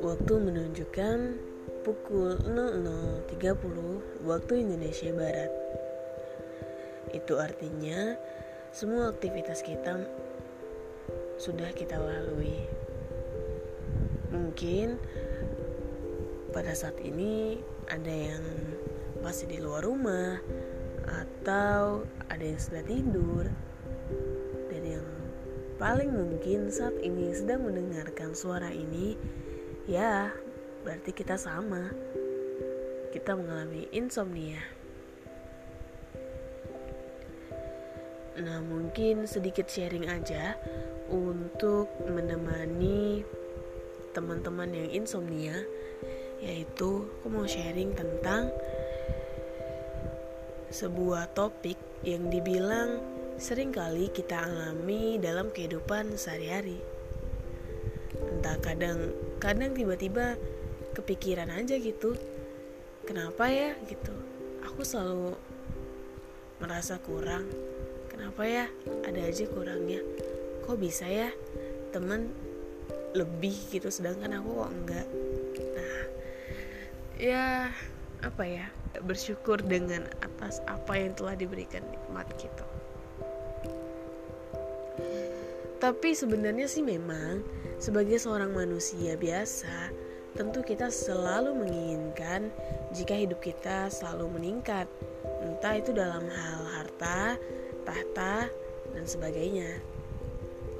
Waktu menunjukkan pukul 00.30 waktu Indonesia Barat. Itu artinya semua aktivitas kita sudah kita lalui. Mungkin pada saat ini ada yang masih di luar rumah atau ada yang sudah tidur dan yang paling mungkin saat ini sedang mendengarkan suara ini ya berarti kita sama. Kita mengalami insomnia. Nah mungkin sedikit sharing aja untuk menemani teman-teman yang insomnia yaitu aku mau sharing tentang sebuah topik yang dibilang sering kali kita alami dalam kehidupan sehari-hari. Entah kadang kadang tiba-tiba kepikiran aja gitu. Kenapa ya gitu? Aku selalu merasa kurang. Kenapa ya? Ada aja kurangnya. Kok bisa ya? Teman lebih gitu sedangkan aku kok enggak. Nah, ya apa ya bersyukur dengan atas apa yang telah diberikan nikmat gitu tapi sebenarnya sih memang sebagai seorang manusia biasa tentu kita selalu menginginkan jika hidup kita selalu meningkat. Entah itu dalam hal harta tahta dan sebagainya.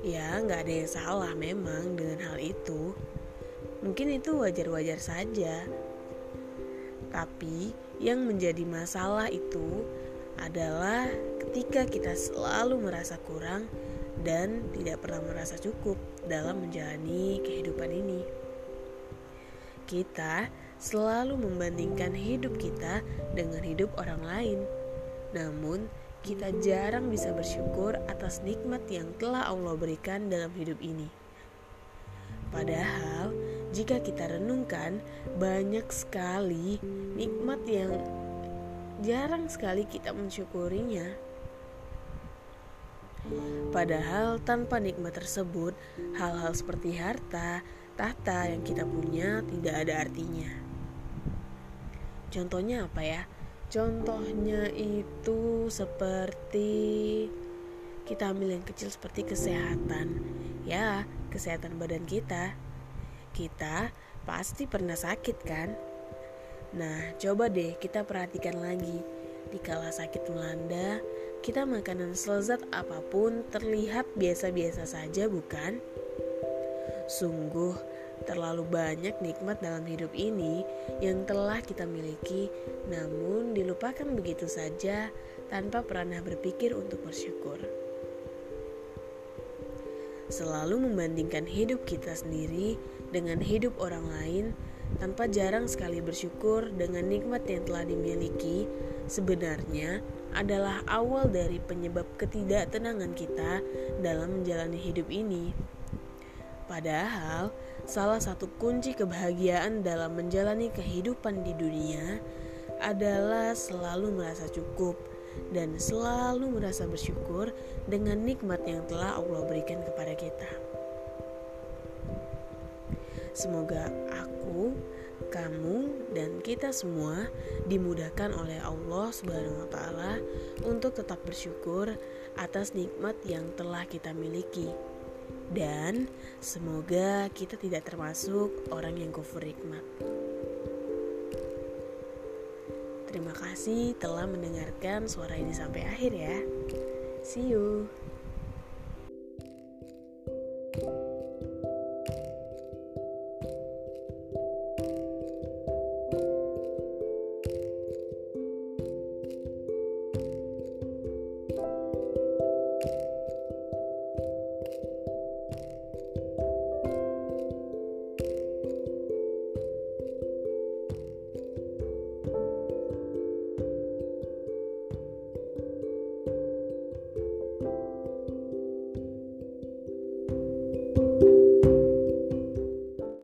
Ya nggak ada yang salah memang dengan hal itu. Mungkin itu wajar-wajar saja. Tapi yang menjadi masalah itu adalah ketika kita selalu merasa kurang dan tidak pernah merasa cukup dalam menjalani kehidupan ini. Kita selalu membandingkan hidup kita dengan hidup orang lain. Namun, kita jarang bisa bersyukur atas nikmat yang telah Allah berikan dalam hidup ini. Padahal, jika kita renungkan, banyak sekali nikmat yang jarang sekali kita mensyukurinya. Padahal tanpa nikmat tersebut, hal-hal seperti harta, tahta yang kita punya tidak ada artinya. Contohnya apa ya? Contohnya itu seperti kita ambil yang kecil seperti kesehatan. Ya, kesehatan badan kita kita pasti pernah sakit kan? Nah, coba deh kita perhatikan lagi. Dikala sakit melanda, kita makanan selezat apa pun terlihat biasa-biasa saja bukan? Sungguh terlalu banyak nikmat dalam hidup ini yang telah kita miliki namun dilupakan begitu saja tanpa pernah berpikir untuk bersyukur selalu membandingkan hidup kita sendiri dengan hidup orang lain tanpa jarang sekali bersyukur dengan nikmat yang telah dimiliki sebenarnya adalah awal dari penyebab ketidaktenangan kita dalam menjalani hidup ini. Padahal, salah satu kunci kebahagiaan dalam menjalani kehidupan di dunia adalah selalu merasa cukup dan selalu merasa bersyukur dengan nikmat yang telah Allah berikan kepada kita. Semoga aku, kamu, dan kita semua dimudahkan oleh Allah Subhanahu wa taala untuk tetap bersyukur atas nikmat yang telah kita miliki. Dan semoga kita tidak termasuk orang yang kufur nikmat. Terima kasih telah mendengarkan suara ini sampai akhir ya. See you.